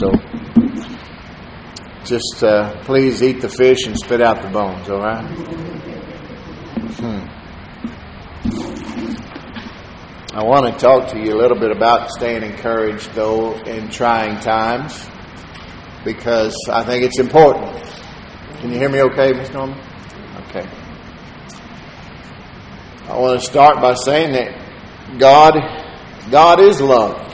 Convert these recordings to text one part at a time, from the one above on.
So just uh, please eat the fish and spit out the bones, all right? Hmm. I want to talk to you a little bit about staying encouraged, though, in trying times, because I think it's important. Can you hear me okay, Miss Norman? Okay. I want to start by saying that God, God is love.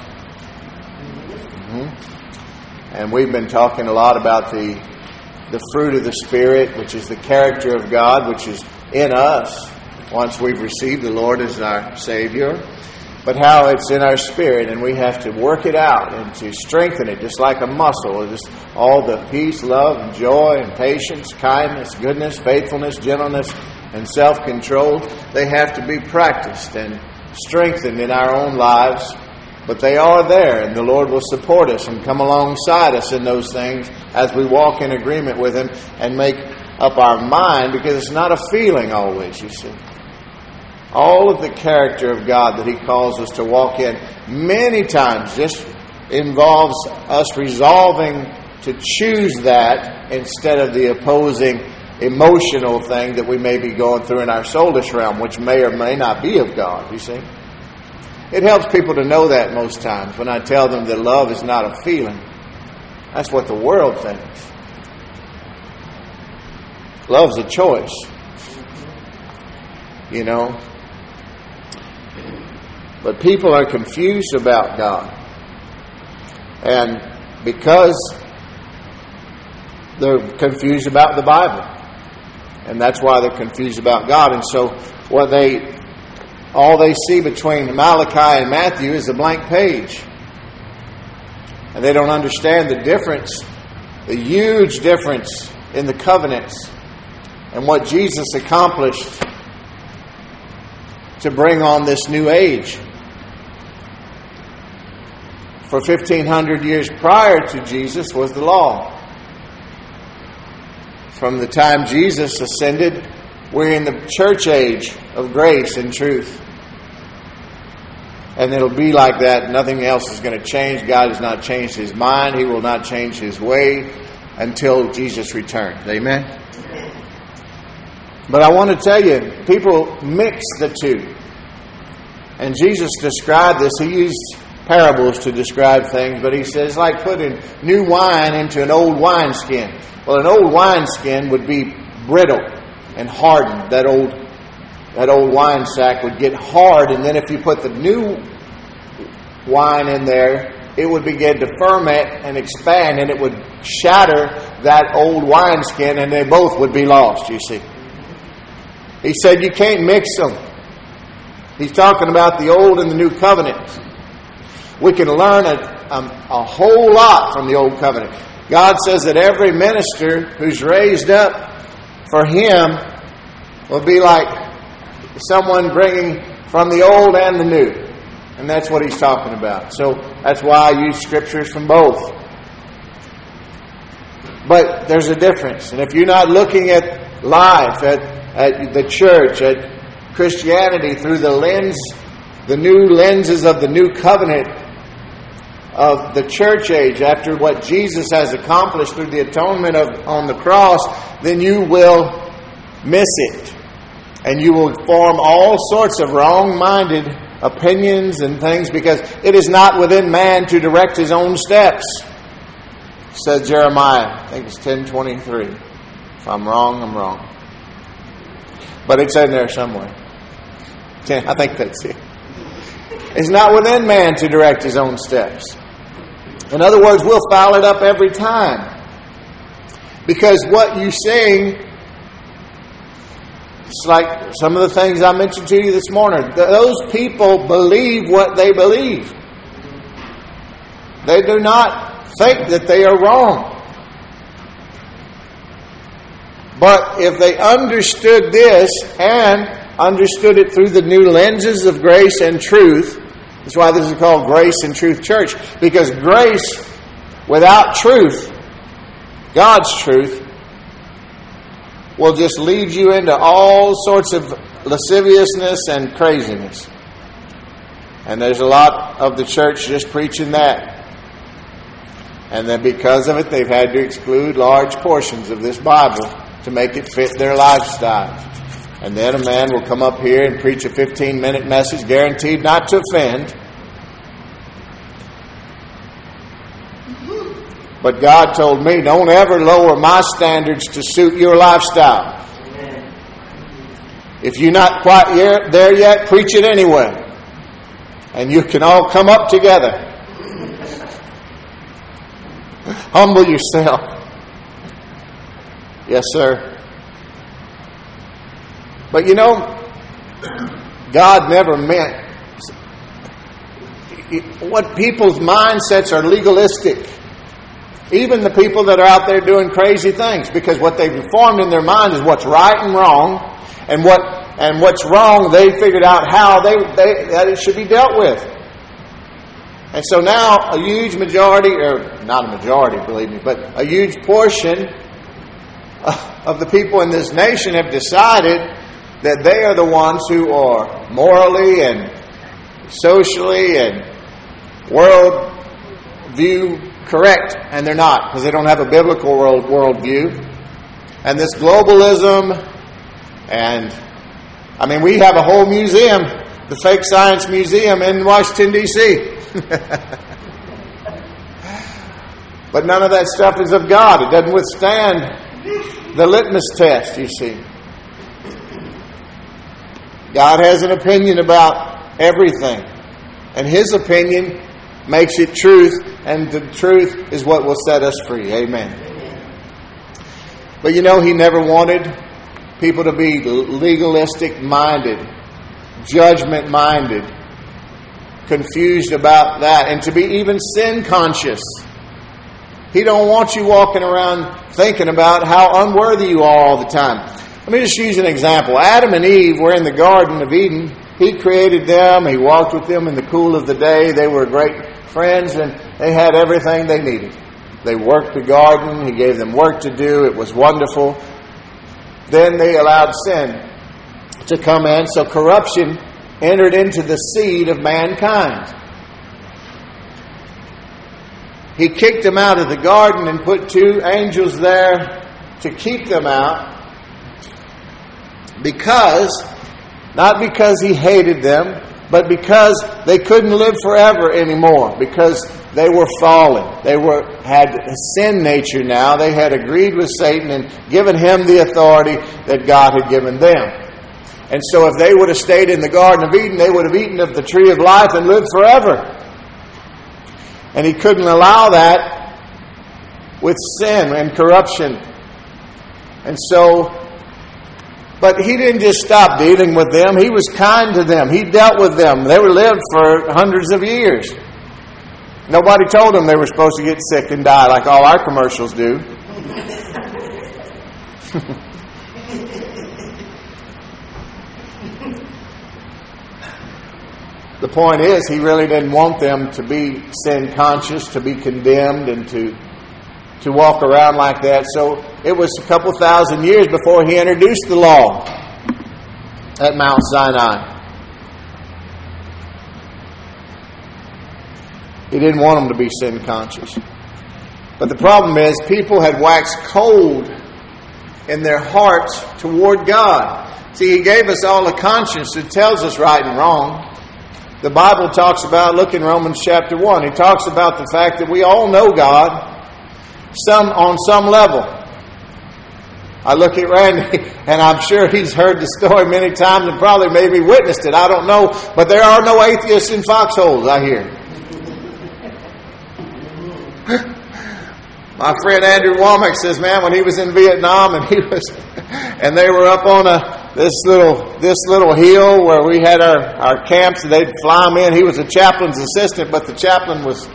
And we've been talking a lot about the, the fruit of the Spirit, which is the character of God, which is in us once we've received the Lord as our Savior but how it's in our spirit and we have to work it out and to strengthen it just like a muscle. Just all the peace, love, and joy, and patience, kindness, goodness, faithfulness, gentleness, and self control, they have to be practiced and strengthened in our own lives. But they are there, and the Lord will support us and come alongside us in those things as we walk in agreement with Him and make up our mind because it's not a feeling always, you see all of the character of God that He calls us to walk in, many times just involves us resolving to choose that instead of the opposing emotional thing that we may be going through in our soulish realm, which may or may not be of God, you see. It helps people to know that most times when I tell them that love is not a feeling. That's what the world thinks. Love's a choice. You know, but people are confused about God. And because they're confused about the Bible. And that's why they're confused about God. And so what they all they see between Malachi and Matthew is a blank page. And they don't understand the difference, the huge difference in the covenants and what Jesus accomplished to bring on this new age for 1500 years prior to Jesus was the law. From the time Jesus ascended, we're in the church age of grace and truth. And it'll be like that. Nothing else is going to change. God has not changed his mind. He will not change his way until Jesus returns. Amen? But I want to tell you, people mix the two. And Jesus described this. He used parables to describe things, but he says like putting new wine into an old wineskin. Well, an old wineskin would be brittle and hardened. That old that old wine sack would get hard, and then if you put the new wine in there, it would begin to ferment and expand, and it would shatter that old wineskin, and they both would be lost. You see. He said you can't mix them. He's talking about the old and the new covenant. We can learn a, a, a whole lot from the Old Covenant. God says that every minister who's raised up for Him will be like someone bringing from the old and the new. And that's what he's talking about. So that's why I use scriptures from both. But there's a difference. And if you're not looking at life, at, at the church, at Christianity through the lens, the new lenses of the new covenant, of the church age, after what Jesus has accomplished through the atonement of, on the cross, then you will miss it. And you will form all sorts of wrong minded opinions and things because it is not within man to direct his own steps, said Jeremiah. I think it's 1023. If I'm wrong, I'm wrong. But it's in there somewhere. I think that's it. It's not within man to direct his own steps. In other words, we'll foul it up every time. Because what you sing, it's like some of the things I mentioned to you this morning. Those people believe what they believe. They do not think that they are wrong. But if they understood this and understood it through the new lenses of grace and truth, that's why this is called Grace and Truth Church. Because grace without truth, God's truth, will just lead you into all sorts of lasciviousness and craziness. And there's a lot of the church just preaching that. And then because of it, they've had to exclude large portions of this Bible to make it fit their lifestyle. And then a man will come up here and preach a 15 minute message guaranteed not to offend. But God told me, don't ever lower my standards to suit your lifestyle. If you're not quite there yet, preach it anyway. And you can all come up together. Humble yourself. Yes, sir. But you know, God never meant what people's mindsets are legalistic. Even the people that are out there doing crazy things, because what they've formed in their mind is what's right and wrong, and what and what's wrong, they figured out how they, they that it should be dealt with. And so now a huge majority, or not a majority, believe me, but a huge portion of the people in this nation have decided that they are the ones who are morally and socially and world view correct, and they're not because they don't have a biblical world worldview. And this globalism, and I mean, we have a whole museum, the Fake Science Museum in Washington D.C. but none of that stuff is of God. It doesn't withstand the litmus test. You see, God has an opinion about everything, and His opinion makes it truth, and the truth is what will set us free. Amen. But you know, he never wanted people to be legalistic minded, judgment minded, confused about that, and to be even sin conscious. He don't want you walking around thinking about how unworthy you are all the time. Let me just use an example. Adam and Eve were in the Garden of Eden. He created them. He walked with them in the cool of the day. They were great friends, and they had everything they needed. They worked the garden, He gave them work to do, it was wonderful. Then they allowed sin to come in, so corruption entered into the seed of mankind. He kicked them out of the garden and put two angels there to keep them out because, not because he hated them, but because they couldn't live forever anymore, because they were fallen. They were had a sin nature now. They had agreed with Satan and given him the authority that God had given them. And so if they would have stayed in the Garden of Eden, they would have eaten of the tree of life and lived forever. And he couldn't allow that with sin and corruption. And so but he didn't just stop dealing with them, he was kind to them. He dealt with them. They were lived for hundreds of years. Nobody told them they were supposed to get sick and die like all our commercials do. the point is, he really didn't want them to be sin conscious, to be condemned, and to to walk around like that. So it was a couple thousand years before he introduced the law at Mount Sinai. He didn't want them to be sin conscious. But the problem is, people had waxed cold in their hearts toward God. See, He gave us all a conscience that tells us right and wrong. The Bible talks about, look in Romans chapter 1, He talks about the fact that we all know God some on some level. I look at Randy, and I'm sure he's heard the story many times and probably maybe witnessed it. I don't know, but there are no atheists in foxholes. I hear. My friend Andrew Wommack says, "Man, when he was in Vietnam and he was, and they were up on a this little this little hill where we had our our camps, and they'd fly him in. He was a chaplain's assistant, but the chaplain was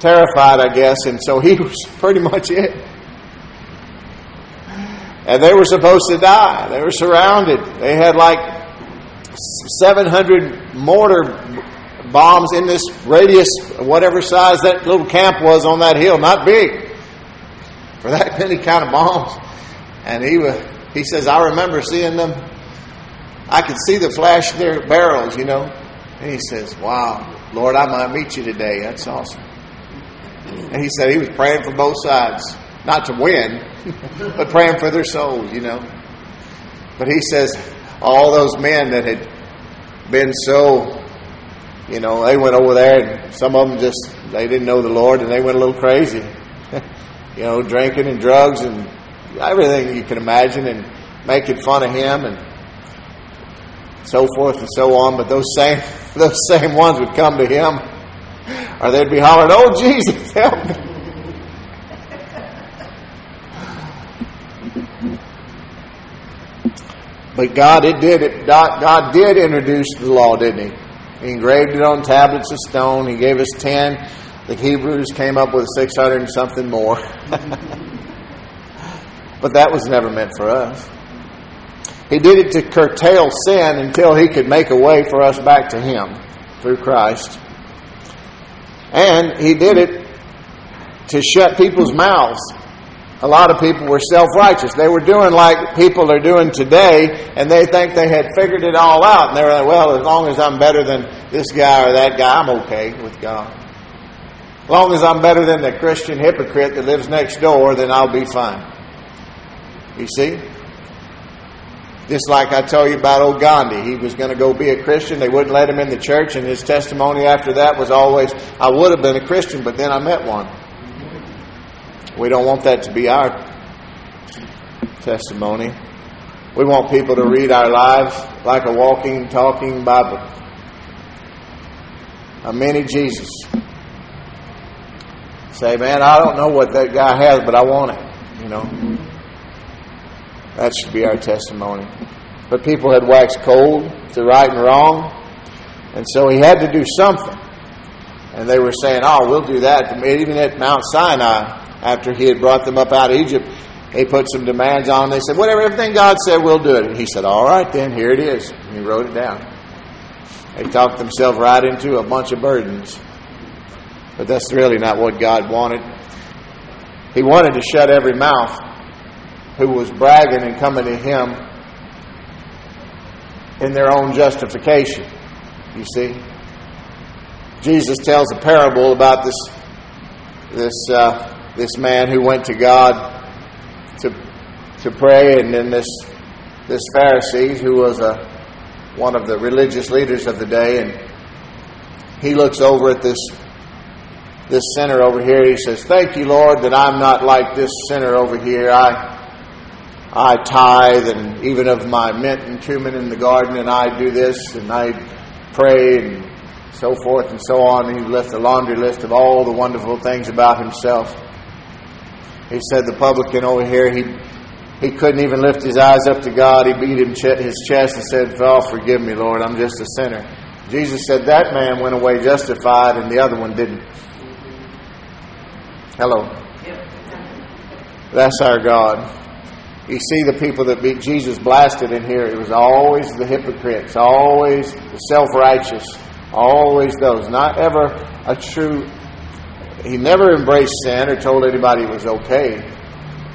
terrified, I guess, and so he was pretty much it. And they were supposed to die. They were surrounded. They had like 700 mortar bombs in this radius, whatever size that little camp was on that hill. Not big for that many kind of bombs. And he was, he says, I remember seeing them. I could see the flash of their barrels, you know. And he says, Wow, Lord, I might meet you today. That's awesome. And he said he was praying for both sides, not to win, but praying for their souls, you know. But he says all those men that had been so, you know, they went over there and some of them just, they didn't know the Lord and they went a little crazy. you know, drinking and drugs and everything you can imagine and making fun of him and so forth and so on. But those same those same ones would come to him, or they'd be hollering, "Oh Jesus, help me!" But God, it did it. God did introduce the law, didn't He? He engraved it on tablets of stone. He gave us ten. The Hebrews came up with six hundred and something more. but that was never meant for us. He did it to curtail sin until he could make a way for us back to him through Christ. And he did it to shut people's mouths. A lot of people were self righteous. They were doing like people are doing today, and they think they had figured it all out. And they were like, well, as long as I'm better than this guy or that guy, I'm okay with God. As long as I'm better than the Christian hypocrite that lives next door, then I'll be fine. You see? Just like I tell you about old Gandhi. He was going to go be a Christian. They wouldn't let him in the church, and his testimony after that was always, I would have been a Christian, but then I met one. We don't want that to be our testimony. We want people to read our lives like a walking, talking Bible. A mini Jesus. Say, man, I don't know what that guy has, but I want it. You know. That should be our testimony. But people had waxed cold to right and wrong, and so he had to do something. And they were saying, Oh, we'll do that. Even at Mount Sinai, after he had brought them up out of Egypt, they put some demands on them. They said, Whatever, everything God said, we'll do it. And he said, All right, then, here it is. And he wrote it down. They talked themselves right into a bunch of burdens. But that's really not what God wanted. He wanted to shut every mouth who was bragging and coming to him in their own justification. You see? Jesus tells a parable about this this uh, this man who went to God to to pray, and then this this Pharisee who was a one of the religious leaders of the day, and he looks over at this this sinner over here. He says, "Thank you, Lord, that I'm not like this sinner over here. I I tithe and even of my mint and cumin in the garden, and I do this and I pray and so forth and so on. He left a laundry list of all the wonderful things about himself. He said the publican over here, he he couldn't even lift his eyes up to God. He beat him his chest and said, "Oh, forgive me, Lord. I'm just a sinner." Jesus said that man went away justified, and the other one didn't. Hello. That's our God. You see the people that Jesus blasted in here. It was always the hypocrites, always the self righteous, always those. Not ever a true. He never embraced sin or told anybody it was okay.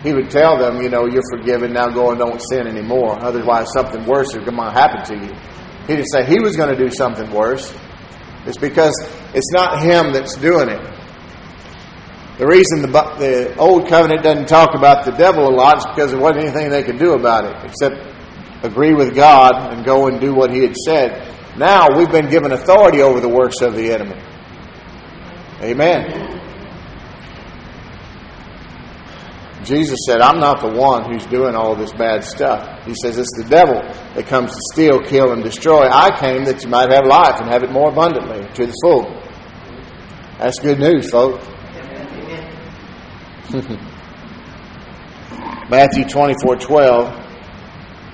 He would tell them, you know, you're forgiven, now go and don't sin anymore. Otherwise, something worse is going to happen to you. He didn't say he was going to do something worse. It's because it's not him that's doing it. The reason the, the Old Covenant doesn't talk about the devil a lot is because there wasn't anything they could do about it except agree with God and go and do what He had said. Now we've been given authority over the works of the enemy. Amen. Jesus said, I'm not the one who's doing all this bad stuff. He says, It's the devil that comes to steal, kill, and destroy. I came that you might have life and have it more abundantly to the full. That's good news, folks. Matthew 24 12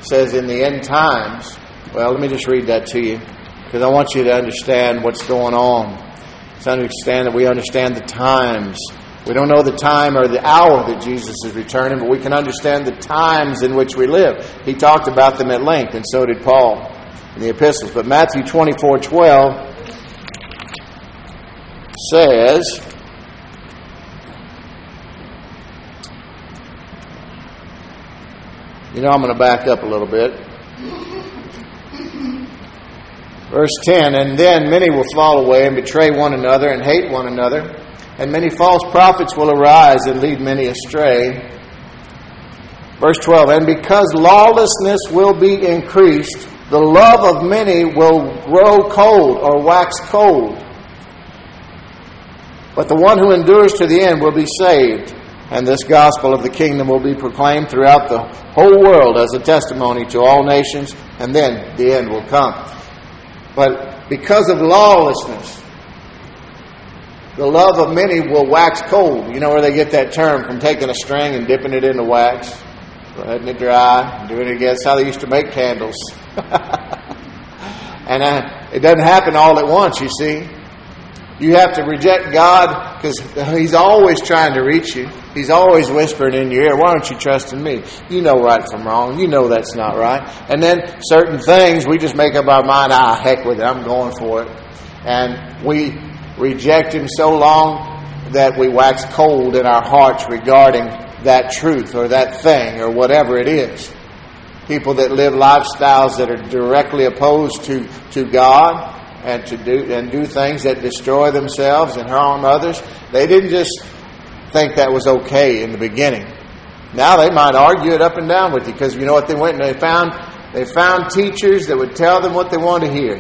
says, In the end times, well, let me just read that to you because I want you to understand what's going on. To understand that we understand the times. We don't know the time or the hour that Jesus is returning, but we can understand the times in which we live. He talked about them at length, and so did Paul in the epistles. But Matthew 24 12 says, You know, I'm going to back up a little bit. Verse 10 And then many will fall away and betray one another and hate one another, and many false prophets will arise and lead many astray. Verse 12, and because lawlessness will be increased, the love of many will grow cold or wax cold. But the one who endures to the end will be saved, and this gospel of the kingdom will be proclaimed throughout the whole world as a testimony to all nations, and then the end will come. But because of lawlessness, the love of many will wax cold. You know where they get that term from taking a string and dipping it in the wax, letting it dry, doing it again. That's how they used to make candles. and uh, it doesn't happen all at once, you see. You have to reject God because He's always trying to reach you. He's always whispering in your ear, Why don't you trust in me? You know right from wrong. You know that's not right. And then certain things, we just make up our mind, Ah, heck with it. I'm going for it. And we reject Him so long that we wax cold in our hearts regarding that truth or that thing or whatever it is. People that live lifestyles that are directly opposed to, to God and to do and do things that destroy themselves and harm others. They didn't just think that was okay in the beginning. Now they might argue it up and down with you because you know what they went and they found they found teachers that would tell them what they wanted to hear,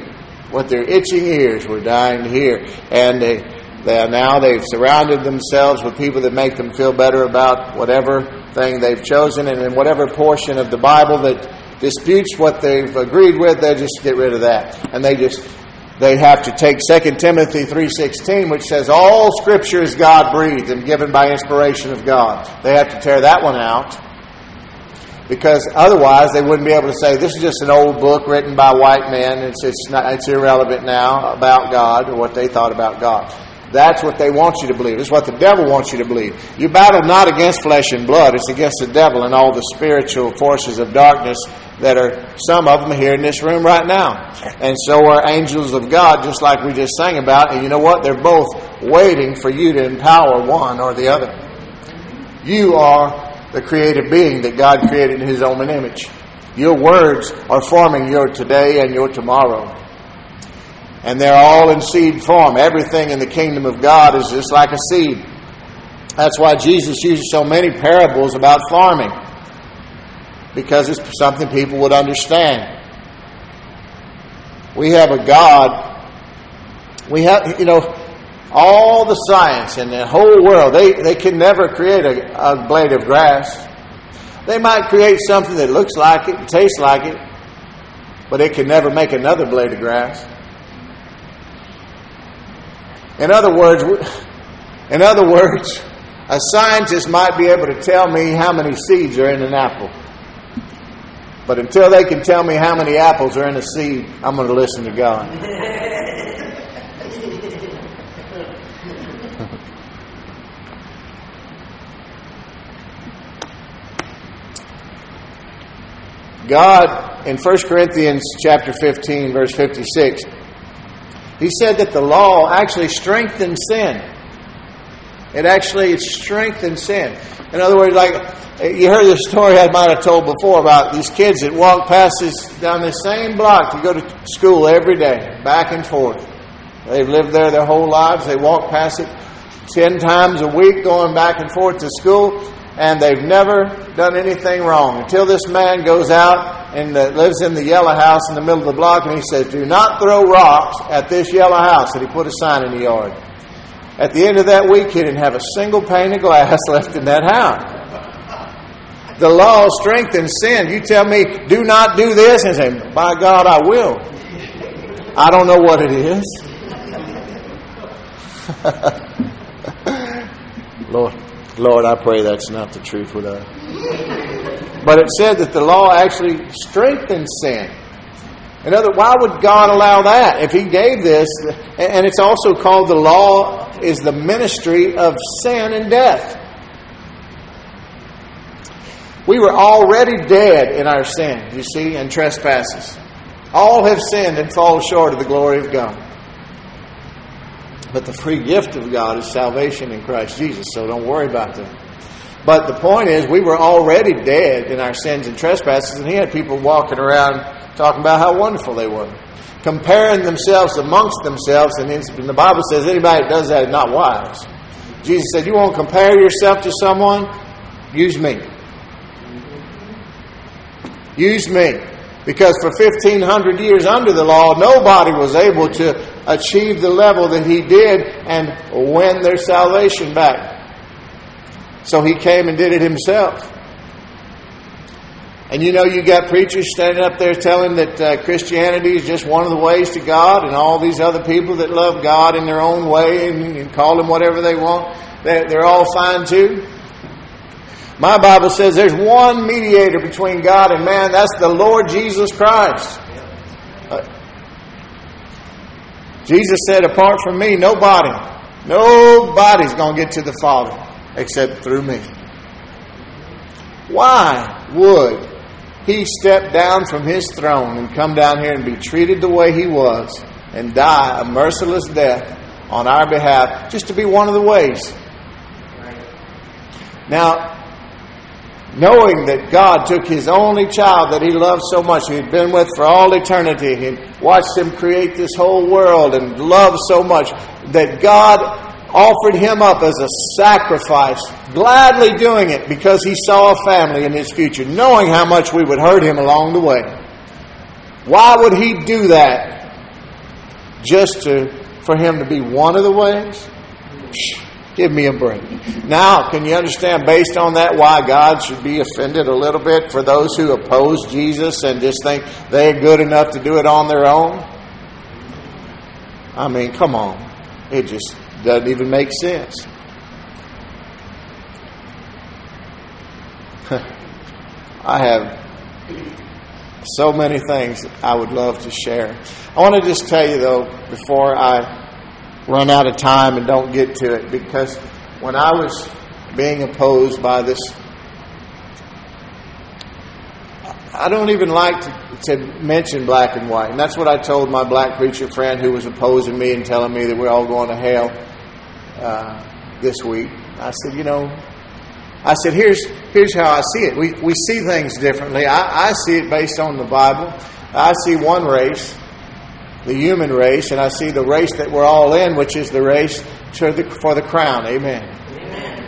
what their itching ears were dying to hear, and they, they now they've surrounded themselves with people that make them feel better about whatever thing they've chosen, and in whatever portion of the Bible that disputes what they've agreed with, they just get rid of that, and they just they have to take 2 Timothy 3:16 which says all scripture is God breathed and given by inspiration of God. They have to tear that one out because otherwise they wouldn't be able to say this is just an old book written by white men it's it's not it's irrelevant now about God or what they thought about God. That's what they want you to believe. It's what the devil wants you to believe. You battle not against flesh and blood, it's against the devil and all the spiritual forces of darkness that are some of them here in this room right now. And so are angels of God, just like we just sang about. And you know what? They're both waiting for you to empower one or the other. You are the creative being that God created in His own image. Your words are forming your today and your tomorrow. And they're all in seed form. Everything in the kingdom of God is just like a seed. That's why Jesus uses so many parables about farming because it's something people would understand. We have a God, we have, you know, all the science in the whole world, they, they can never create a, a blade of grass. They might create something that looks like it and tastes like it, but it can never make another blade of grass. In other words, in other words, a scientist might be able to tell me how many seeds are in an apple. But until they can tell me how many apples are in a seed, I'm going to listen to God. God in 1 Corinthians chapter 15 verse 56 he said that the law actually strengthens sin. It actually strengthens sin. In other words, like you heard the story I might have told before about these kids that walk past this down this same block to go to school every day, back and forth. They've lived there their whole lives. They walk past it ten times a week, going back and forth to school, and they've never done anything wrong until this man goes out and lives in the yellow house in the middle of the block, and he says, "Do not throw rocks at this yellow house." And he put a sign in the yard. At the end of that week, he didn't have a single pane of glass left in that house. The law strengthens sin. You tell me, do not do this, and say, by God, I will. I don't know what it is. Lord, Lord, I pray that's not the truth with us. But it said that the law actually strengthens sin. In other, why would God allow that? If He gave this, and it's also called the law is the ministry of sin and death. We were already dead in our sin, you see, and trespasses. All have sinned and fall short of the glory of God. But the free gift of God is salvation in Christ Jesus, so don't worry about that. But the point is, we were already dead in our sins and trespasses, and he had people walking around talking about how wonderful they were, comparing themselves amongst themselves. And the Bible says anybody that does that is not wise. Jesus said, You want to compare yourself to someone? Use me. Use me. Because for 1500 years under the law, nobody was able to achieve the level that he did and win their salvation back. So he came and did it himself. And you know, you got preachers standing up there telling that uh, Christianity is just one of the ways to God, and all these other people that love God in their own way and, and call Him whatever they want, they're, they're all fine too. My Bible says there's one mediator between God and man, that's the Lord Jesus Christ. Jesus said, Apart from me, nobody, nobody's going to get to the Father except through me. Why would he step down from his throne and come down here and be treated the way he was and die a merciless death on our behalf just to be one of the ways? Now, knowing that God took his only child that he loved so much, he had been with for all eternity, and watched him create this whole world and loved so much, that God offered him up as a sacrifice, gladly doing it because he saw a family in his future, knowing how much we would hurt him along the way. Why would he do that? Just to, for him to be one of the ways? Give me a break. Now, can you understand based on that why God should be offended a little bit for those who oppose Jesus and just think they're good enough to do it on their own? I mean, come on. It just doesn't even make sense. I have so many things I would love to share. I want to just tell you, though, before I run out of time and don't get to it because when I was being opposed by this, I don't even like to, to, mention black and white. And that's what I told my black preacher friend who was opposing me and telling me that we're all going to hell uh, this week. I said, you know, I said, here's, here's how I see it. We, we see things differently. I, I see it based on the Bible. I see one race the human race, and I see the race that we're all in, which is the race the, for the crown. Amen. Amen.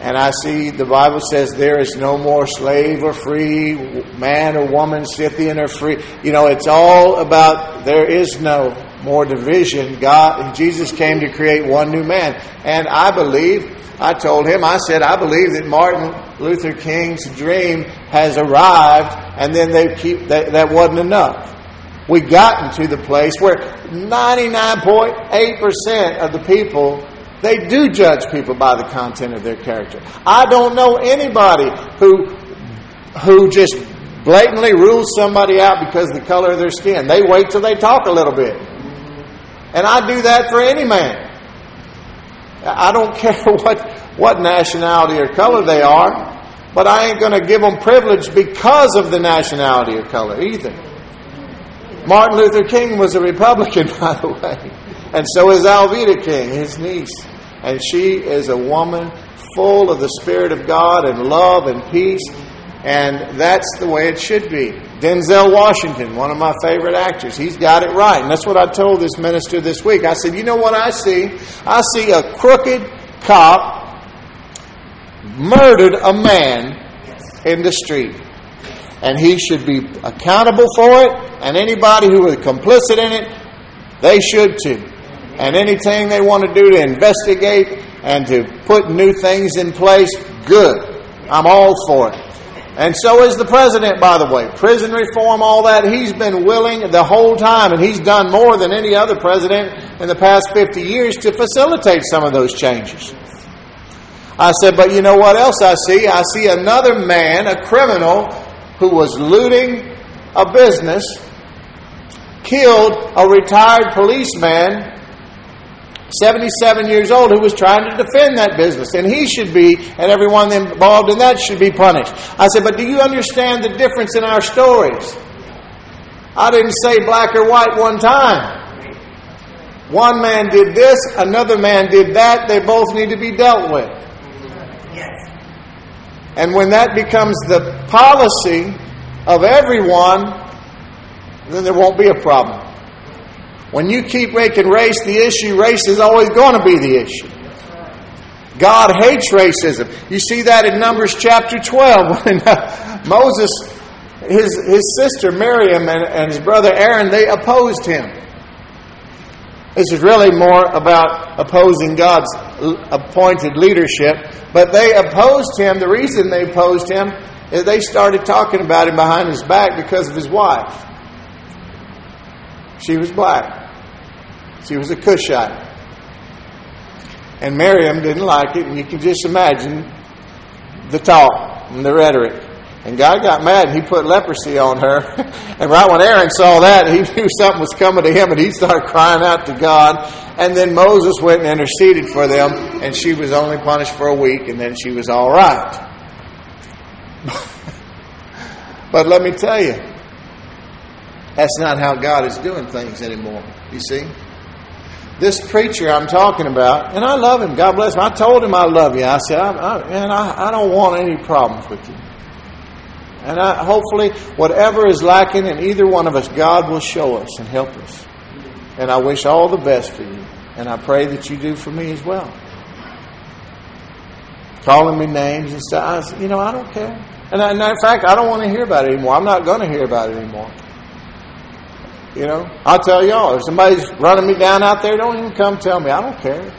And I see the Bible says there is no more slave or free, man or woman, Scythian or free. You know, it's all about there is no more division. God, and Jesus came to create one new man. And I believe, I told him, I said, I believe that Martin Luther King's dream has arrived, and then they keep that, that wasn't enough we gotten to the place where 99.8% of the people they do judge people by the content of their character. I don't know anybody who who just blatantly rules somebody out because of the color of their skin. They wait till they talk a little bit. And I do that for any man. I don't care what what nationality or color they are, but I ain't going to give them privilege because of the nationality or color either. Martin Luther King was a Republican, by the way. And so is Alveda King, his niece. And she is a woman full of the Spirit of God and love and peace. And that's the way it should be. Denzel Washington, one of my favorite actors, he's got it right. And that's what I told this minister this week. I said, You know what I see? I see a crooked cop murdered a man in the street and he should be accountable for it, and anybody who was complicit in it, they should too. And anything they want to do to investigate and to put new things in place, good. I'm all for it. And so is the president, by the way. Prison reform, all that, he's been willing the whole time, and he's done more than any other president in the past 50 years to facilitate some of those changes. I said, but you know what else I see? I see another man, a criminal, who was looting a business, killed a retired policeman, 77 years old, who was trying to defend that business. And he should be, and everyone involved in that should be punished. I said, but do you understand the difference in our stories? I didn't say black or white one time. One man did this, another man did that. They both need to be dealt with. And when that becomes the policy of everyone, then there won't be a problem. When you keep making race the issue, race is always going to be the issue. God hates racism. You see that in Numbers chapter 12 when uh, Moses, his, his sister Miriam, and, and his brother Aaron, they opposed him. This is really more about opposing God's appointed leadership. But they opposed him. The reason they opposed him is they started talking about him behind his back because of his wife. She was black. She was a Cushite. And Miriam didn't like it, and you can just imagine the talk and the rhetoric. And God got mad and he put leprosy on her. and right when Aaron saw that, he knew something was coming to him and he started crying out to God. And then Moses went and interceded for them, and she was only punished for a week, and then she was all right. but let me tell you, that's not how God is doing things anymore. You see? This preacher I'm talking about, and I love him. God bless him. I told him I love you. I said, I, I, man, I, I don't want any problems with you. And I, hopefully, whatever is lacking in either one of us, God will show us and help us. And I wish all the best for you. And I pray that you do for me as well. Calling me names and stuff. I, you know, I don't care. And, I, in fact, I don't want to hear about it anymore. I'm not going to hear about it anymore. You know, I'll tell y'all, if somebody's running me down out there, don't even come tell me. I don't care.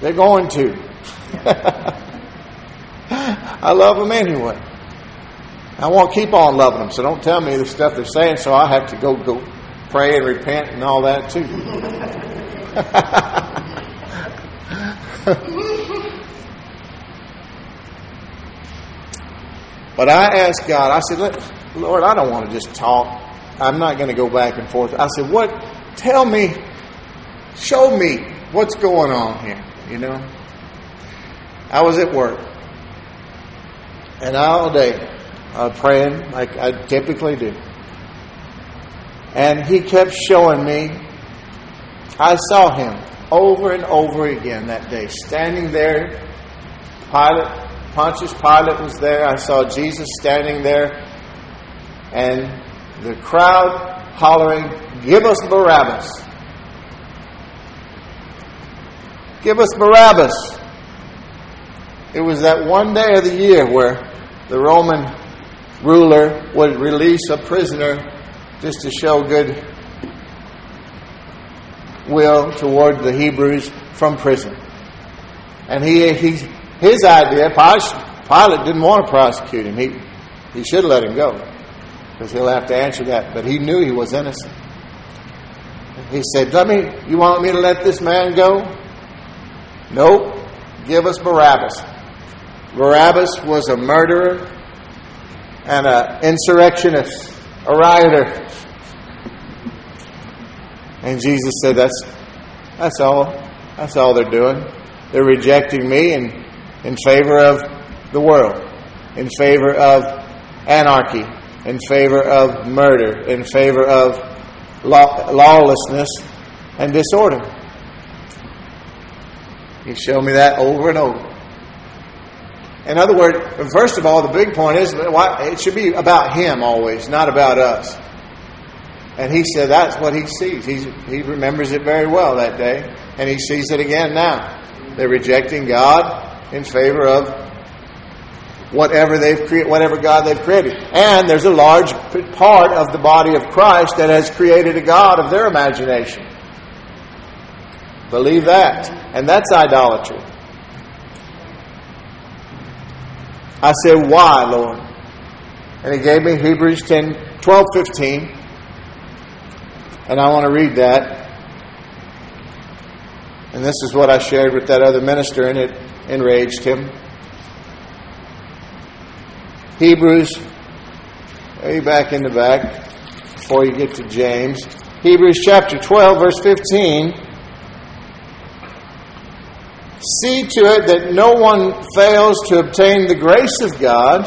They're going to. I love them anyway. I want to keep on loving them, so don't tell me the stuff they're saying, so I have to go go pray and repent and all that too. but I asked God, I said, Lord, I don't want to just talk. I'm not going to go back and forth. I said, What? Tell me, show me what's going on here, you know? I was at work, and all day uh, praying like I typically do. And he kept showing me. I saw him over and over again that day, standing there. Pilate, Pontius Pilate was there. I saw Jesus standing there. And the crowd hollering, Give us Barabbas! Give us Barabbas! It was that one day of the year where the Roman ruler would release a prisoner just to show good will toward the Hebrews from prison. And he, he his idea, Pilate didn't want to prosecute him. He, he should let him go because he'll have to answer that. But he knew he was innocent. He said, Let me, you want me to let this man go? Nope. Give us Barabbas. Barabbas was a murderer and an insurrectionist, a rioter. And Jesus said, That's that's all. That's all they're doing. They're rejecting me in, in favor of the world, in favor of anarchy, in favor of murder, in favor of law, lawlessness and disorder. He showed me that over and over. In other words, first of all, the big point is it should be about Him always, not about us. And he said that's what he sees. He's, he remembers it very well that day, and he sees it again now. They're rejecting God in favor of whatever they've created, whatever God they've created. And there's a large part of the body of Christ that has created a God of their imagination. Believe that. And that's idolatry. I said, Why, Lord? And he gave me Hebrews 10, 12, 15. And I want to read that. And this is what I shared with that other minister, and it enraged him. Hebrews, way back in the back, before you get to James. Hebrews chapter 12, verse 15. See to it that no one fails to obtain the grace of God,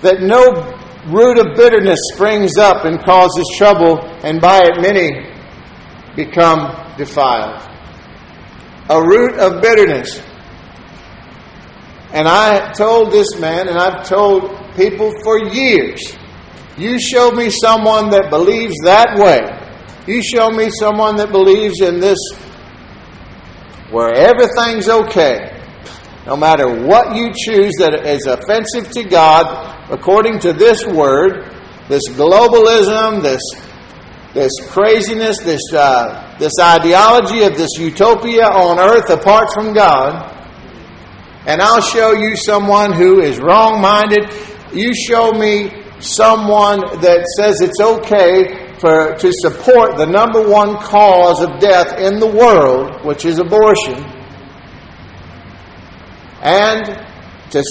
that no root of bitterness springs up and causes trouble, and by it many become defiled. A root of bitterness. And I told this man, and I've told people for years, you show me someone that believes that way, You show me someone that believes in this where everything's okay. No matter what you choose that is offensive to God, according to this word, this globalism, this this craziness, this uh, this ideology of this utopia on earth apart from God, and I'll show you someone who is wrong-minded. You show me someone that says it's okay for to support the number one cause of death in the world, which is abortion and to,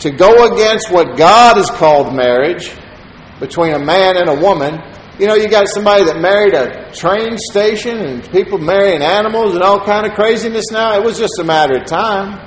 to go against what God has called marriage between a man and a woman. You know, you got somebody that married a train station and people marrying animals and all kind of craziness now. It was just a matter of time.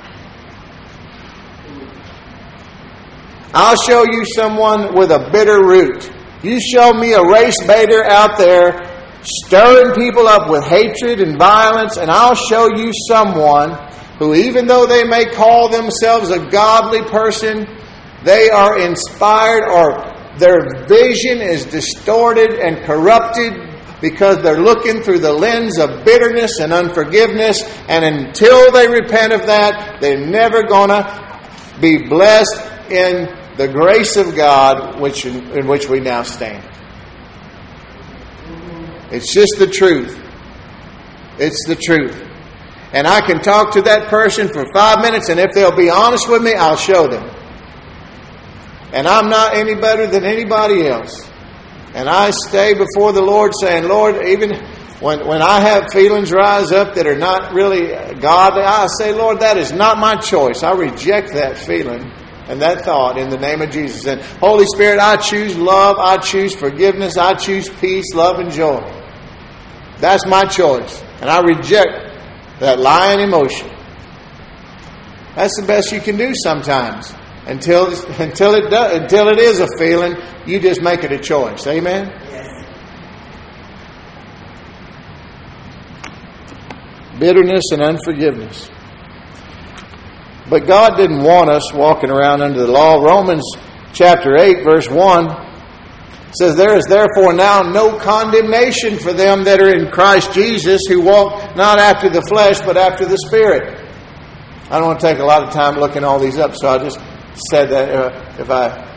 I'll show you someone with a bitter root. You show me a race baiter out there stirring people up with hatred and violence, and I'll show you someone who, even though they may call themselves a godly person, they are inspired or their vision is distorted and corrupted because they're looking through the lens of bitterness and unforgiveness. And until they repent of that, they're never going to be blessed in the grace of God which, in which we now stand. It's just the truth. It's the truth and I can talk to that person for five minutes, and if they'll be honest with me, I'll show them. And I'm not any better than anybody else. And I stay before the Lord saying, Lord, even when, when I have feelings rise up that are not really godly, I say, Lord, that is not my choice. I reject that feeling and that thought in the name of Jesus. And Holy Spirit, I choose love, I choose forgiveness, I choose peace, love, and joy. That's my choice. And I reject that lying emotion. That's the best you can do sometimes. Until until it does, until it is a feeling, you just make it a choice. Amen. Yes. Bitterness and unforgiveness. But God didn't want us walking around under the law. Romans chapter 8, verse 1 says, There is therefore now no condemnation for them that are in Christ Jesus, who walk not after the flesh, but after the Spirit. I don't want to take a lot of time looking all these up, so I just said that uh, if I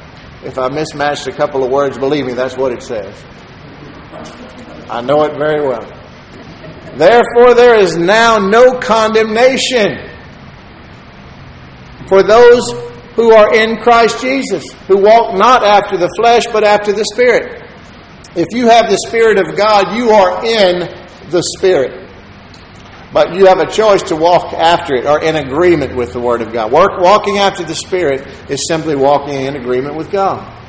if I mismatched a couple of words, believe me, that's what it says. I know it very well. Therefore, there is now no condemnation for those who are in Christ Jesus, who walk not after the flesh, but after the Spirit. If you have the Spirit of God, you are in the Spirit. But you have a choice to walk after it or in agreement with the Word of God. Work, walking after the Spirit is simply walking in agreement with God.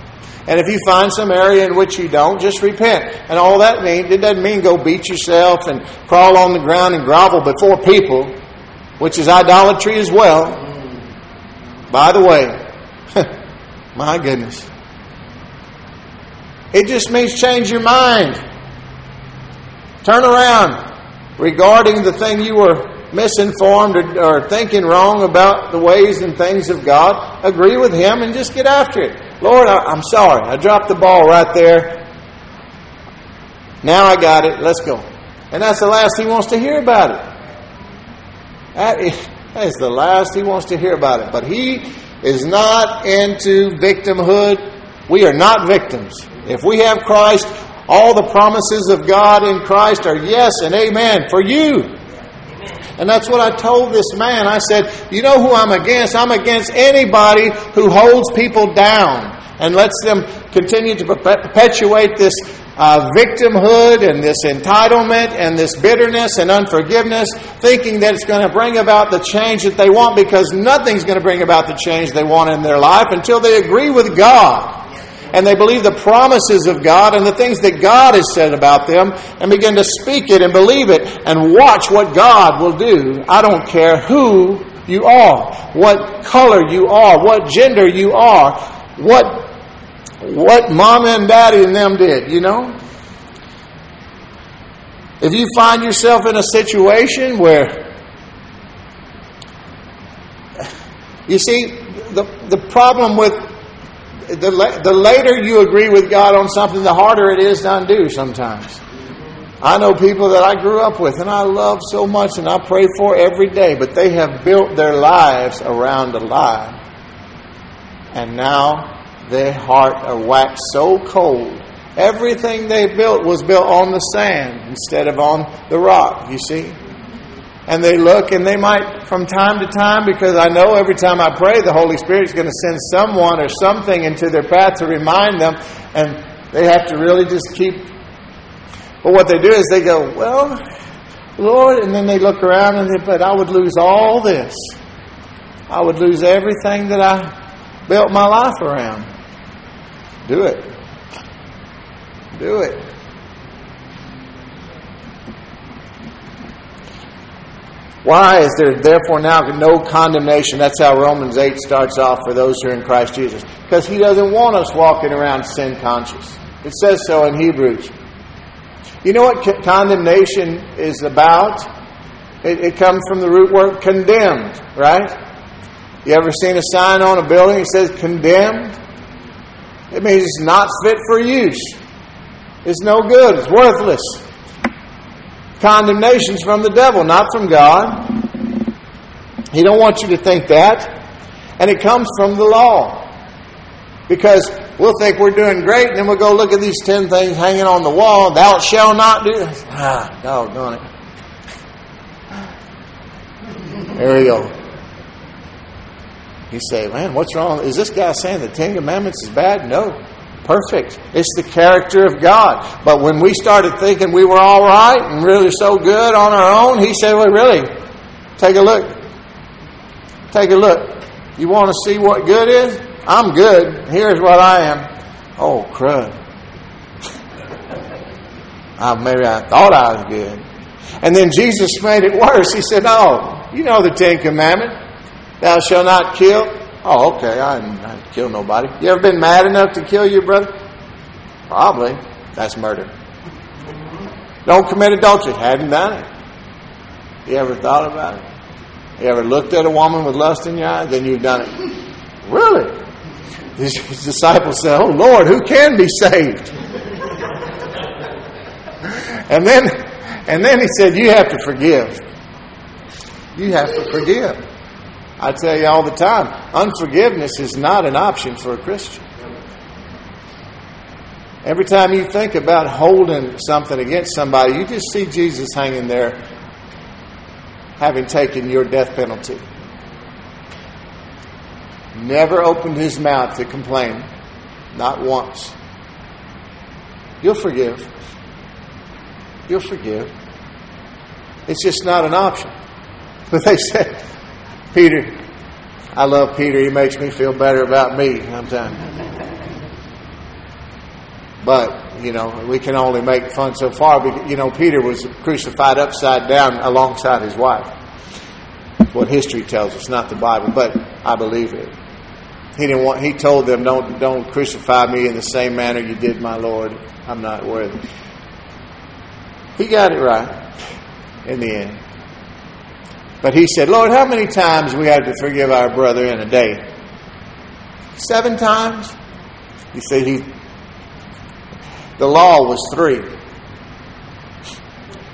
And if you find some area in which you don't, just repent. And all that means, it doesn't mean go beat yourself and crawl on the ground and grovel before people, which is idolatry as well. By the way, my goodness. It just means change your mind. Turn around regarding the thing you were misinformed or, or, thinking wrong about the ways and things of God. Agree with Him and just get after it. Lord, I, I'm sorry. I dropped the ball right there. Now I got it. Let's go. And that's the last He wants to hear about it. That is, that is the last he wants to hear about it. But he is not into victimhood. We are not victims. If we have Christ, all the promises of God in Christ are yes and amen for you. And that's what I told this man. I said, You know who I'm against? I'm against anybody who holds people down and lets them continue to perpetuate this uh, victimhood and this entitlement and this bitterness and unforgiveness, thinking that it's going to bring about the change that they want because nothing's going to bring about the change they want in their life until they agree with God and they believe the promises of God and the things that God has said about them and begin to speak it and believe it and watch what God will do. I don't care who you are, what color you are, what gender you are, what what mom and daddy and them did, you know? If you find yourself in a situation where you see the the problem with the the later you agree with God on something, the harder it is to undo sometimes. I know people that I grew up with and I love so much and I pray for every day, but they have built their lives around a lie. And now their heart are waxed so cold. Everything they built was built on the sand instead of on the rock, you see? And they look and they might, from time to time, because I know every time I pray, the Holy Spirit is going to send someone or something into their path to remind them, and they have to really just keep. But what they do is they go, Well, Lord, and then they look around and they, but I would lose all this. I would lose everything that I built my life around. Do it. Do it. Why is there therefore now no condemnation? That's how Romans 8 starts off for those who are in Christ Jesus. Because he doesn't want us walking around sin conscious. It says so in Hebrews. You know what condemnation is about? It, it comes from the root word condemned, right? You ever seen a sign on a building that says condemned? It means it's not fit for use. It's no good. It's worthless. Condemnation's from the devil, not from God. He don't want you to think that. And it comes from the law. Because we'll think we're doing great, and then we'll go look at these ten things hanging on the wall. Thou shalt not do. this. Ah, doggone it. There we go. You say, man, what's wrong? Is this guy saying the Ten Commandments is bad? No. Perfect. It's the character of God. But when we started thinking we were all right and really so good on our own, he said, well, really, take a look. Take a look. You want to see what good is? I'm good. Here's what I am. Oh, crud. uh, maybe I thought I was good. And then Jesus made it worse. He said, Oh, you know the Ten Commandments. Thou shalt not kill. Oh, okay. I didn't, I didn't kill nobody. You ever been mad enough to kill your brother? Probably. That's murder. Don't commit adultery. Hadn't done it. You ever thought about it? You ever looked at a woman with lust in your eyes? Then you've done it. Really? His, disciples said, Oh Lord, who can be saved? and then and then he said, You have to forgive. You have to forgive. I tell you all the time, unforgiveness is not an option for a Christian. Every time you think about holding something against somebody, you just see Jesus hanging there having taken your death penalty. Never opened his mouth to complain, not once. You'll forgive. You'll forgive. It's just not an option. But they said, Peter, I love Peter. He makes me feel better about me sometimes. But, you know, we can only make fun so far. Because, you know, Peter was crucified upside down alongside his wife. What history tells us, not the Bible, but I believe it. He didn't want. He told them, "Don't, don't crucify me in the same manner you did my Lord. I'm not worthy." He got it right in the end. But he said, Lord, how many times we have to forgive our brother in a day? Seven times? You see, he, the law was three.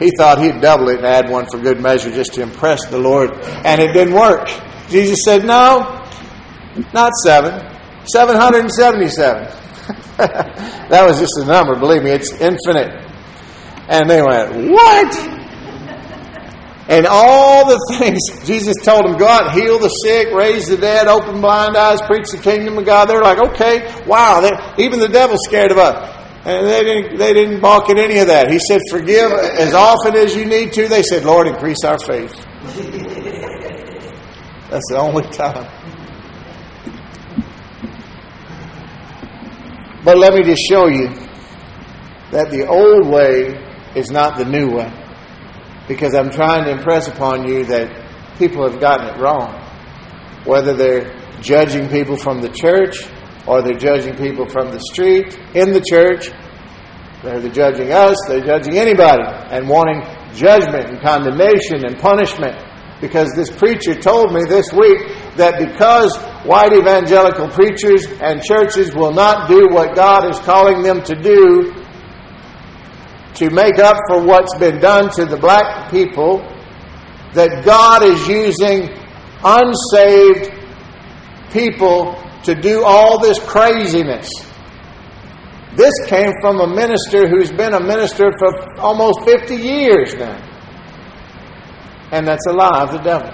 He thought he'd double it and add one for good measure just to impress the Lord, and it didn't work. Jesus said, No, not seven, 777. that was just a number, believe me, it's infinite. And they went, What? And all the things Jesus told them, go out, heal the sick, raise the dead, open blind eyes, preach the kingdom of God. They're like, okay, wow, even the devil's scared of us. And they didn't, they didn't balk at any of that. He said, forgive as often as you need to. They said, Lord, increase our faith. That's the only time. But let me just show you that the old way is not the new way because I'm trying to impress upon you that people have gotten it wrong. Whether they're judging people from the church or they're judging people from the street, in the church, they're judging us, they're judging anybody, and wanting judgment and condemnation and punishment. Because this preacher told me this week that because white evangelical preachers and churches will not do what God is calling them to do, to make up for what's been done to the black people, that God is using unsaved people to do all this craziness. This came from a minister who's been a minister for almost 50 years now. And that's a lie of the devil.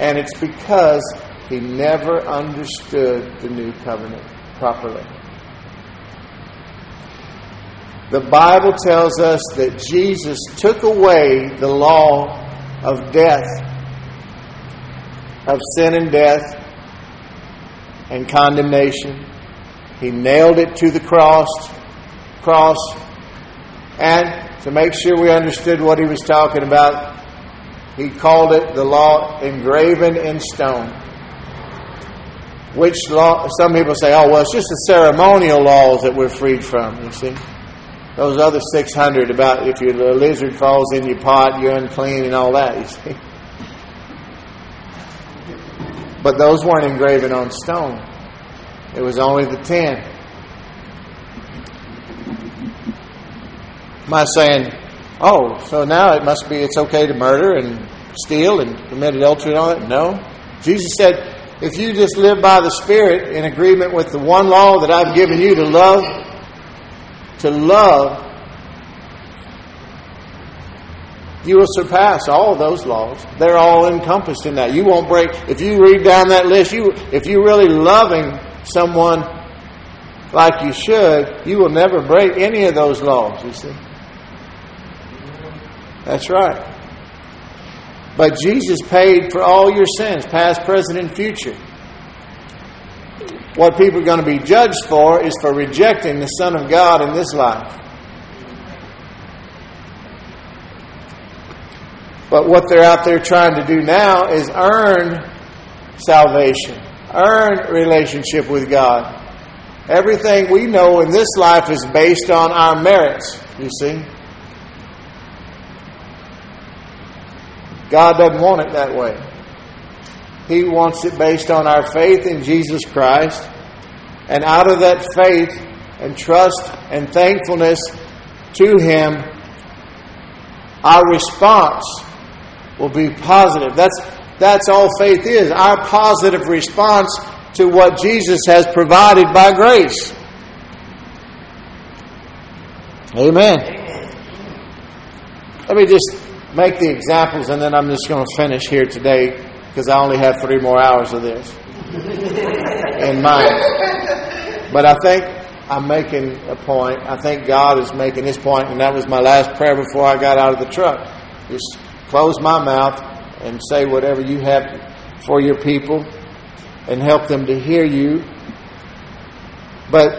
And it's because he never understood the new covenant properly. The Bible tells us that Jesus took away the law of death, of sin and death, and condemnation. He nailed it to the cross, cross, and to make sure we understood what he was talking about, he called it the law engraven in stone. Which law? Some people say, "Oh, well, it's just the ceremonial laws that we're freed from." You see, those other six hundred about if your lizard falls in your pot, you're unclean, and all that. You see, but those weren't engraven on stone. It was only the ten. Am I saying, oh, so now it must be it's okay to murder and steal and commit adultery and all that? No. Jesus said, if you just live by the Spirit in agreement with the one law that I've given you to love, to love, you will surpass all those laws. They're all encompassed in that. You won't break. If you read down that list, you if you're really loving someone like you should, you will never break any of those laws. You see. That's right. But Jesus paid for all your sins, past, present, and future. What people are going to be judged for is for rejecting the Son of God in this life. But what they're out there trying to do now is earn salvation, earn relationship with God. Everything we know in this life is based on our merits, you see. God doesn't want it that way. He wants it based on our faith in Jesus Christ. And out of that faith and trust and thankfulness to Him, our response will be positive. That's, that's all faith is our positive response to what Jesus has provided by grace. Amen. Let me just make the examples and then I'm just going to finish here today because I only have three more hours of this in mind. But I think I'm making a point. I think God is making his point, and that was my last prayer before I got out of the truck. Just close my mouth and say whatever you have for your people and help them to hear you. But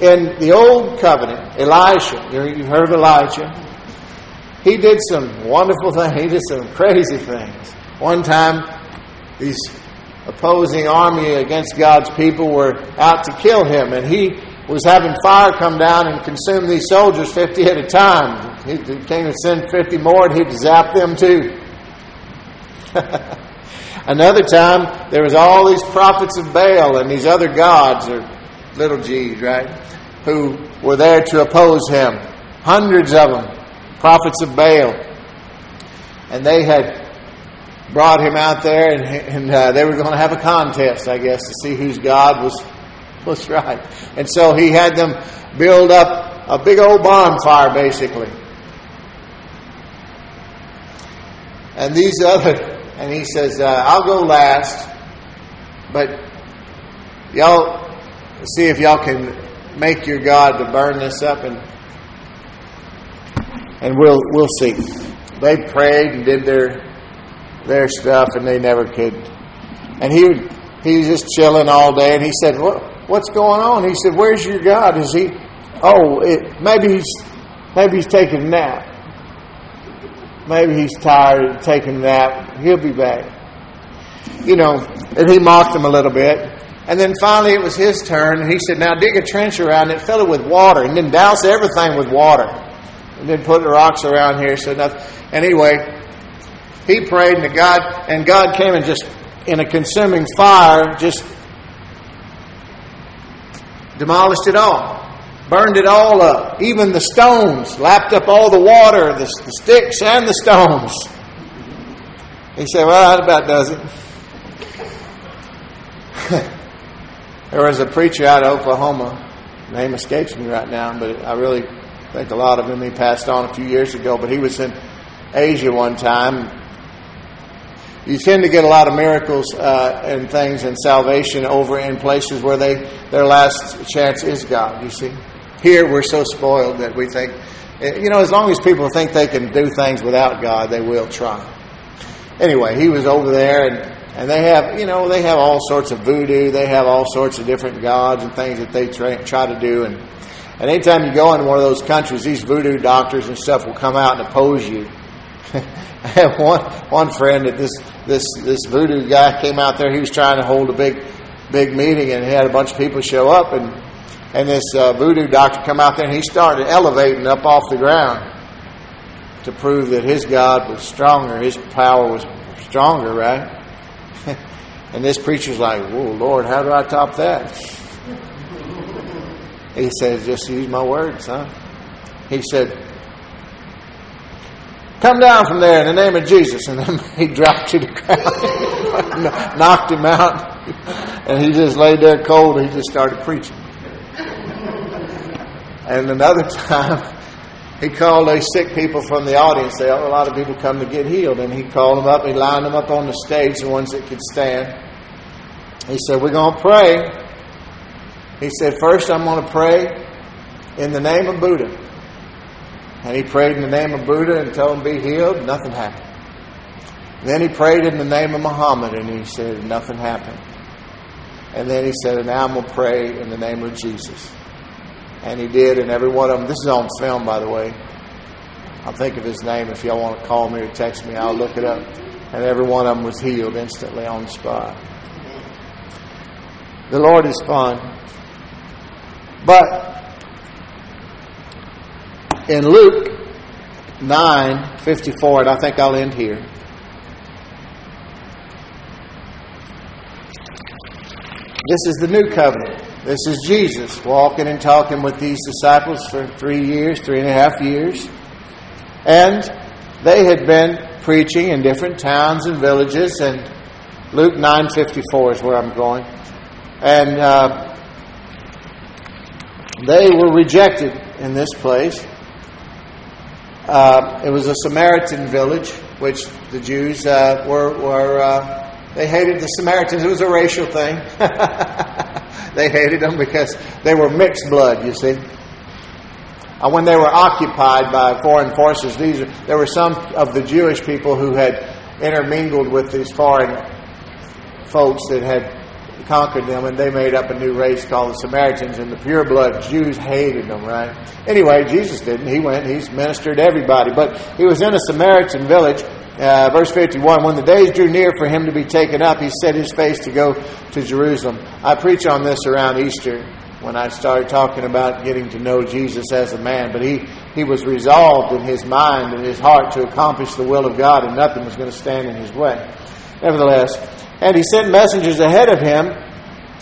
in the old covenant, Elisha, you've heard of Elijah, he did some wonderful things. He did some crazy things. One time, these opposing army against God's people were out to kill him, and he was having fire come down and consume these soldiers 50 at a time. He came to send 50 more, and he'd zap them too. Another time, there was all these prophets of Baal and these other gods, or little g's, right, who were there to oppose him. Hundreds of them prophets of Baal. And they had brought him out there, and, and uh, they were going to have a contest, I guess, to see whose God was, was right. And so he had them build up a big old bonfire, basically. And these other, and he says, uh, I'll go last, but y'all see if y'all can make your God to burn this up and and we'll we'll see. They prayed and did their their stuff, and they never could. And he would, he was just chilling all day, and he said, "What what's going on?" He said, "Where's your God? Is he? Oh, it, maybe he's maybe he's taking a nap. Maybe he's tired of taking a nap. He'll be back." You know, and he mocked him a little bit. And then finally it was his turn, and he said, Now dig a trench around it, fill it with water, and then douse everything with water and then put the rocks around here. So nothing. Anyway, he prayed, and God and God came and just in a consuming fire just demolished it all, burned it all up. Even the stones lapped up all the water, the, the sticks and the stones. He said, Well, that about does it. there was a preacher out of Oklahoma. Name escapes me right now, but I really think a lot of him he passed on a few years ago. But he was in Asia one time. You tend to get a lot of miracles uh, and things and salvation over in places where they their last chance is God. You see, here we're so spoiled that we think, eh, you know, as long as people think they can do things without God, they will try. Anyway, he was over there and and they have, you know, they have all sorts of voodoo. They have all sorts of different gods and things that they try, try to do. And, and anytime you go into one of those countries, these voodoo doctors and stuff will come out and oppose you. I have one one friend that this this this voodoo guy came out there. He was trying to hold a big big meeting, and he had a bunch of people show up, and and this uh, voodoo doctor come out there, and he started elevating up off the ground to prove that his God was stronger, his power was stronger, right? And this preacher's like, Whoa, Lord, how do I top that? He said, Just use my words, huh? He said, Come down from there in the name of Jesus. And then he dropped to the ground, knocked him out, and he just laid there cold and he just started preaching. And another time, he called those sick people from the audience. They, a lot of people come to get healed. And he called them up, he lined them up on the stage, the ones that could stand. He said, We're going to pray. He said, First, I'm going to pray in the name of Buddha. And he prayed in the name of Buddha and told him be healed. Nothing happened. And then he prayed in the name of Muhammad and he said, Nothing happened. And then he said, And now I'm going to pray in the name of Jesus. And he did, and every one of them, this is on film, by the way. I'll think of his name. If y'all want to call me or text me, I'll look it up. And every one of them was healed instantly on the spot. The Lord is fun. But in Luke 9 54, and I think I'll end here. This is the new covenant. This is Jesus walking and talking with these disciples for three years, three and a half years. And they had been preaching in different towns and villages, and Luke 9.54 is where I'm going and uh, they were rejected in this place. Uh, it was a Samaritan village, which the Jews uh, were, were uh, they hated the Samaritans. It was a racial thing. they hated them because they were mixed blood, you see. Uh, when they were occupied by foreign forces, these there were some of the Jewish people who had intermingled with these foreign folks that had conquered them, and they made up a new race called the Samaritans, and the pure blood Jews hated them, right? Anyway, Jesus didn't. He went, he's ministered to everybody. But he was in a Samaritan village. Uh, verse 51 When the days drew near for him to be taken up, he set his face to go to Jerusalem. I preach on this around Easter when I started talking about getting to know Jesus as a man. But he, he was resolved in his mind and his heart to accomplish the will of God, and nothing was going to stand in his way. Nevertheless, and he sent messengers ahead of him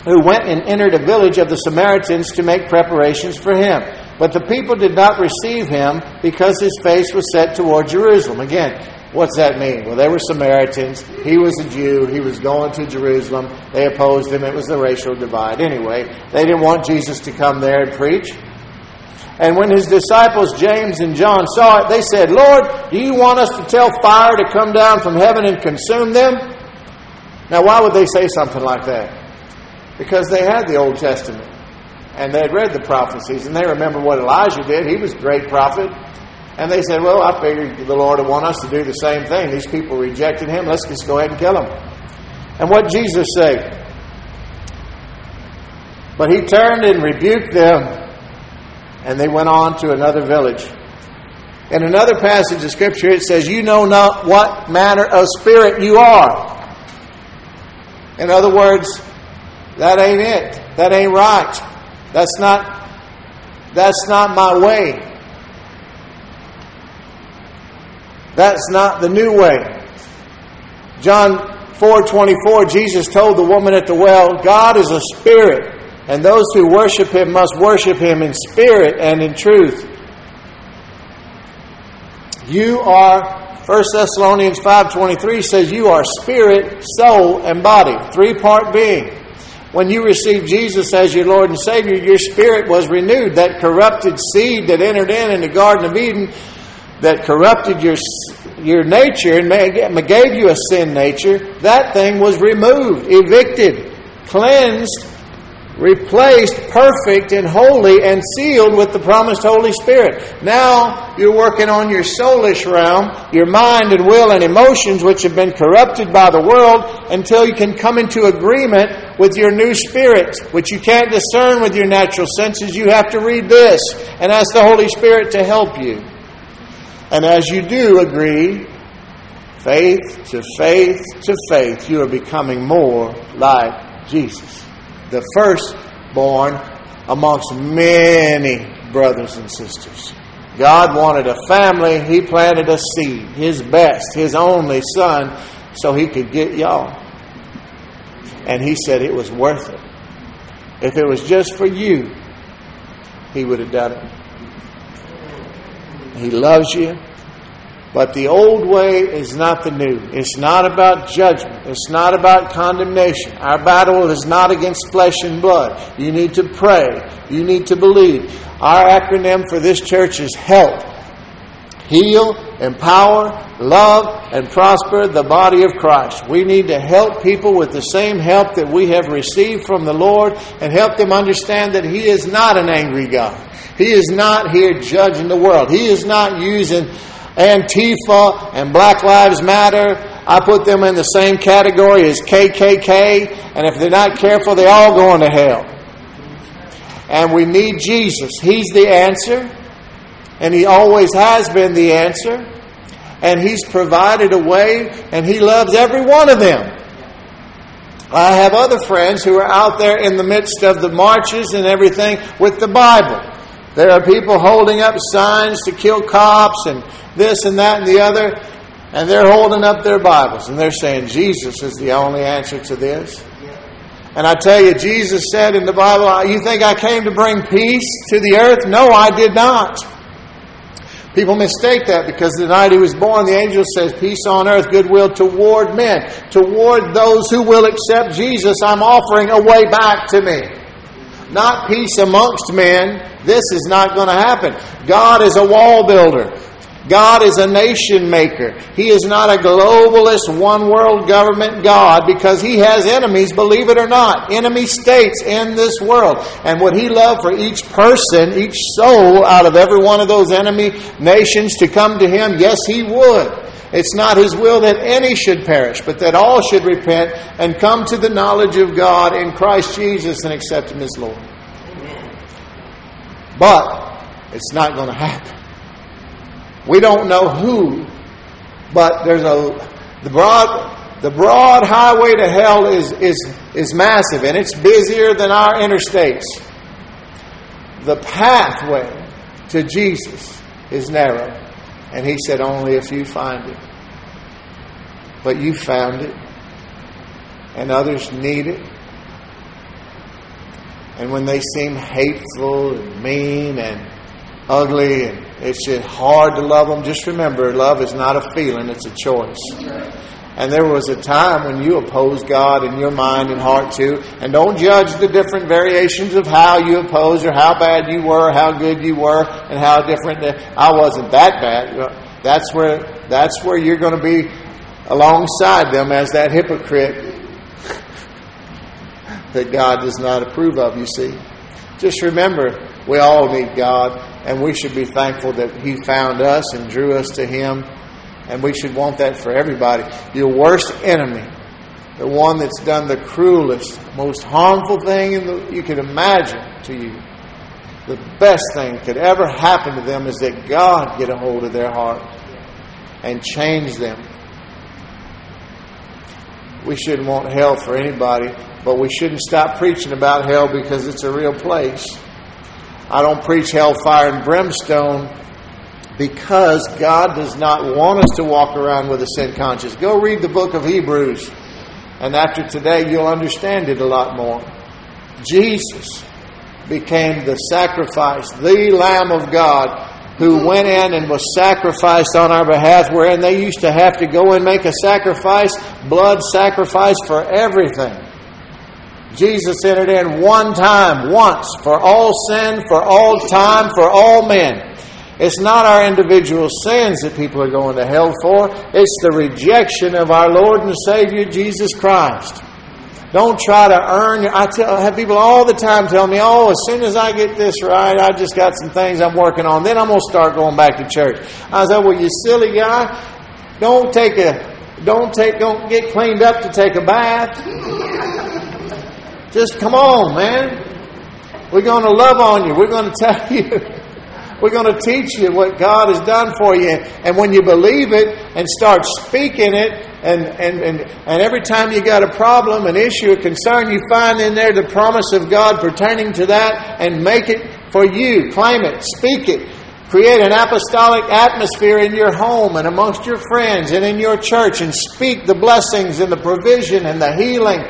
who went and entered a village of the Samaritans to make preparations for him. But the people did not receive him because his face was set toward Jerusalem. Again, what's that mean? Well, they were Samaritans. He was a Jew. He was going to Jerusalem. They opposed him. It was a racial divide. Anyway, they didn't want Jesus to come there and preach. And when his disciples, James and John, saw it, they said, Lord, do you want us to tell fire to come down from heaven and consume them? Now, why would they say something like that? Because they had the Old Testament and they had read the prophecies and they remember what Elijah did. He was a great prophet. And they said, Well, I figured the Lord would want us to do the same thing. These people rejected him. Let's just go ahead and kill him. And what Jesus said? But he turned and rebuked them, and they went on to another village. In another passage of Scripture, it says, You know not what manner of spirit you are. In other words, that ain't it. That ain't right. That's not that's not my way. That's not the new way. John 4:24 Jesus told the woman at the well, God is a spirit, And those who worship him must worship him in spirit and in truth. You are 1 Thessalonians 5:23 says you are spirit, soul, and body, three-part being. When you received Jesus as your Lord and Savior, your spirit was renewed. That corrupted seed that entered in in the Garden of Eden, that corrupted your your nature and gave you a sin nature, that thing was removed, evicted, cleansed, replaced, perfect and holy, and sealed with the promised Holy Spirit. Now you're working on your soulish realm, your mind and will and emotions, which have been corrupted by the world, until you can come into agreement with your new spirit, which you can't discern with your natural senses. You have to read this and ask the Holy Spirit to help you. And as you do agree, faith to faith to faith, you are becoming more like Jesus the firstborn amongst many brothers and sisters. God wanted a family, He planted a seed, His best, His only Son, so He could get y'all. And He said it was worth it. If it was just for you, He would have done it. He loves you. But the old way is not the new. It's not about judgment. It's not about condemnation. Our battle is not against flesh and blood. You need to pray. You need to believe. Our acronym for this church is HELP. Heal, empower, love, and prosper the body of Christ. We need to help people with the same help that we have received from the Lord and help them understand that He is not an angry God. He is not here judging the world. He is not using Antifa and Black Lives Matter, I put them in the same category as KKK, and if they're not careful, they all going to hell. And we need Jesus. He's the answer, and He always has been the answer, and He's provided a way, and He loves every one of them. I have other friends who are out there in the midst of the marches and everything with the Bible. There are people holding up signs to kill cops and this and that and the other, and they're holding up their Bibles and they're saying Jesus is the only answer to this. And I tell you, Jesus said in the Bible, You think I came to bring peace to the earth? No, I did not. People mistake that because the night he was born, the angel says, Peace on earth, goodwill toward men. Toward those who will accept Jesus, I'm offering a way back to me. Not peace amongst men. This is not going to happen. God is a wall builder. God is a nation maker. He is not a globalist, one world government God because He has enemies, believe it or not, enemy states in this world. And would He love for each person, each soul out of every one of those enemy nations to come to Him? Yes, He would. It's not His will that any should perish, but that all should repent and come to the knowledge of God in Christ Jesus and accept Him as Lord. But it's not going to happen. We don't know who, but there's a the broad the broad highway to hell is is is massive and it's busier than our interstates. The pathway to Jesus is narrow, and he said only if you find it. But you found it, and others need it. And when they seem hateful and mean and ugly and it's hard to love them. Just remember, love is not a feeling, it's a choice. And there was a time when you opposed God in your mind and heart too. And don't judge the different variations of how you opposed or how bad you were, how good you were, and how different. I wasn't that bad. That's where that's where you're going to be alongside them as that hypocrite that God does not approve of. You see, just remember we all need God. And we should be thankful that He found us and drew us to Him. And we should want that for everybody. Your worst enemy, the one that's done the cruelest, most harmful thing the, you could imagine to you, the best thing could ever happen to them is that God get a hold of their heart and change them. We shouldn't want hell for anybody, but we shouldn't stop preaching about hell because it's a real place. I don't preach hellfire and brimstone because God does not want us to walk around with a sin conscience. Go read the book of Hebrews, and after today, you'll understand it a lot more. Jesus became the sacrifice, the Lamb of God who went in and was sacrificed on our behalf, wherein they used to have to go and make a sacrifice, blood sacrifice for everything. Jesus entered in one time, once, for all sin, for all time, for all men. It's not our individual sins that people are going to hell for, it's the rejection of our Lord and Savior Jesus Christ. Don't try to earn. I, tell, I have people all the time tell me, "Oh, as soon as I get this right, I just got some things I'm working on. Then I'm going to start going back to church." I said, "Well, you silly guy, don't take a, don't take, don't get cleaned up to take a bath. Just come on, man. We're going to love on you. We're going to tell you." We're going to teach you what God has done for you. And when you believe it and start speaking it, and, and, and, and every time you got a problem, an issue, a concern, you find in there the promise of God pertaining to that and make it for you. Claim it, speak it. Create an apostolic atmosphere in your home and amongst your friends and in your church and speak the blessings and the provision and the healing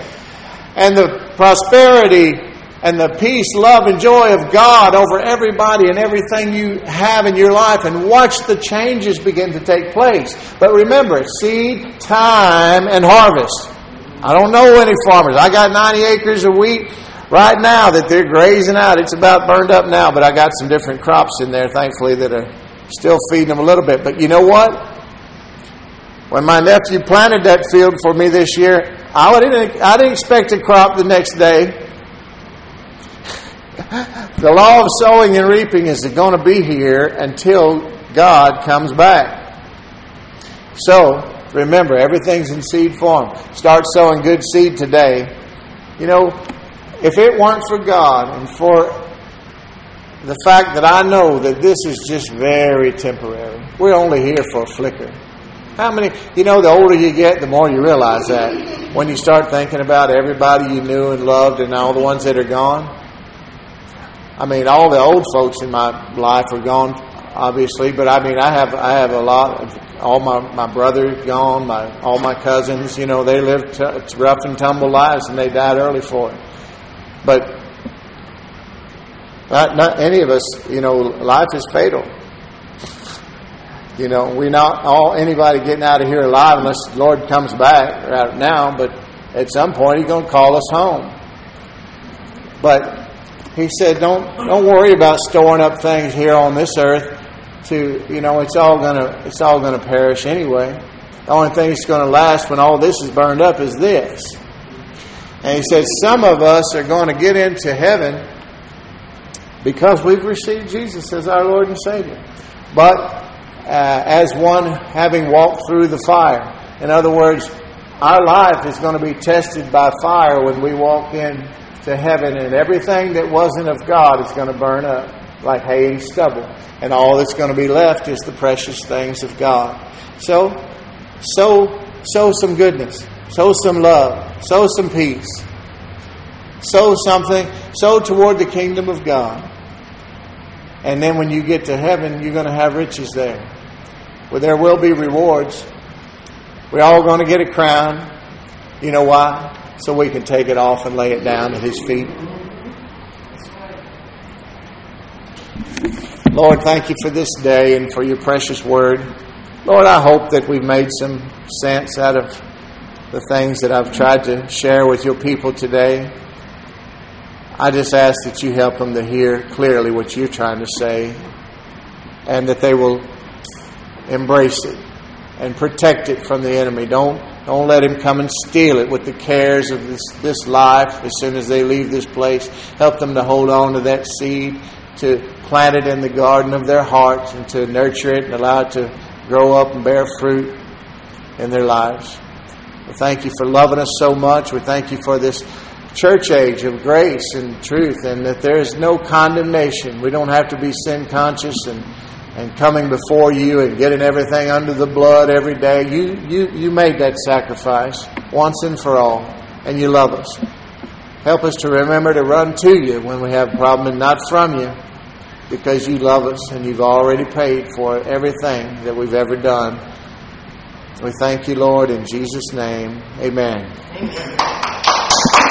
and the prosperity and the peace, love, and joy of God over everybody and everything you have in your life and watch the changes begin to take place. But remember, seed, time, and harvest. I don't know any farmers. I got 90 acres of wheat right now that they're grazing out. It's about burned up now, but I got some different crops in there, thankfully, that are still feeding them a little bit. But you know what? When my nephew planted that field for me this year, I didn't, I didn't expect a crop the next day the law of sowing and reaping is going to be here until God comes back. So, remember, everything's in seed form. Start sowing good seed today. You know, if it weren't for God and for the fact that I know that this is just very temporary, we're only here for a flicker. How many, you know, the older you get, the more you realize that. When you start thinking about everybody you knew and loved and all the ones that are gone, I mean, all the old folks in my life are gone, obviously, but I mean, I have I have a lot of all my my brothers gone, my all my cousins. You know, they lived t- rough and tumble lives, and they died early for it. But not, not any of us, you know, life is fatal. You know, we not all anybody getting out of here alive unless the Lord comes back right now. But at some point, He's going to call us home. But he said, "Don't don't worry about storing up things here on this earth. To you know, it's all gonna it's all gonna perish anyway. The only thing that's to last when all this is burned up is this." And he said, "Some of us are going to get into heaven because we've received Jesus as our Lord and Savior, but uh, as one having walked through the fire. In other words." Our life is going to be tested by fire when we walk in to heaven, and everything that wasn't of God is going to burn up like hay and stubble. And all that's going to be left is the precious things of God. So, sow, sow some goodness, sow some love, sow some peace, sow something, sow toward the kingdom of God. And then when you get to heaven, you're going to have riches there. Where there will be rewards. We're all going to get a crown. You know why? So we can take it off and lay it down at His feet. Lord, thank you for this day and for your precious word. Lord, I hope that we've made some sense out of the things that I've tried to share with your people today. I just ask that you help them to hear clearly what you're trying to say and that they will embrace it and protect it from the enemy. Don't don't let him come and steal it with the cares of this, this life as soon as they leave this place. Help them to hold on to that seed, to plant it in the garden of their hearts, and to nurture it and allow it to grow up and bear fruit in their lives. We thank you for loving us so much. We thank you for this church age of grace and truth, and that there is no condemnation. We don't have to be sin conscious and and coming before you and getting everything under the blood every day. You, you, you made that sacrifice once and for all, and you love us. Help us to remember to run to you when we have a problem and not from you because you love us and you've already paid for everything that we've ever done. We thank you, Lord, in Jesus' name. Amen. Amen.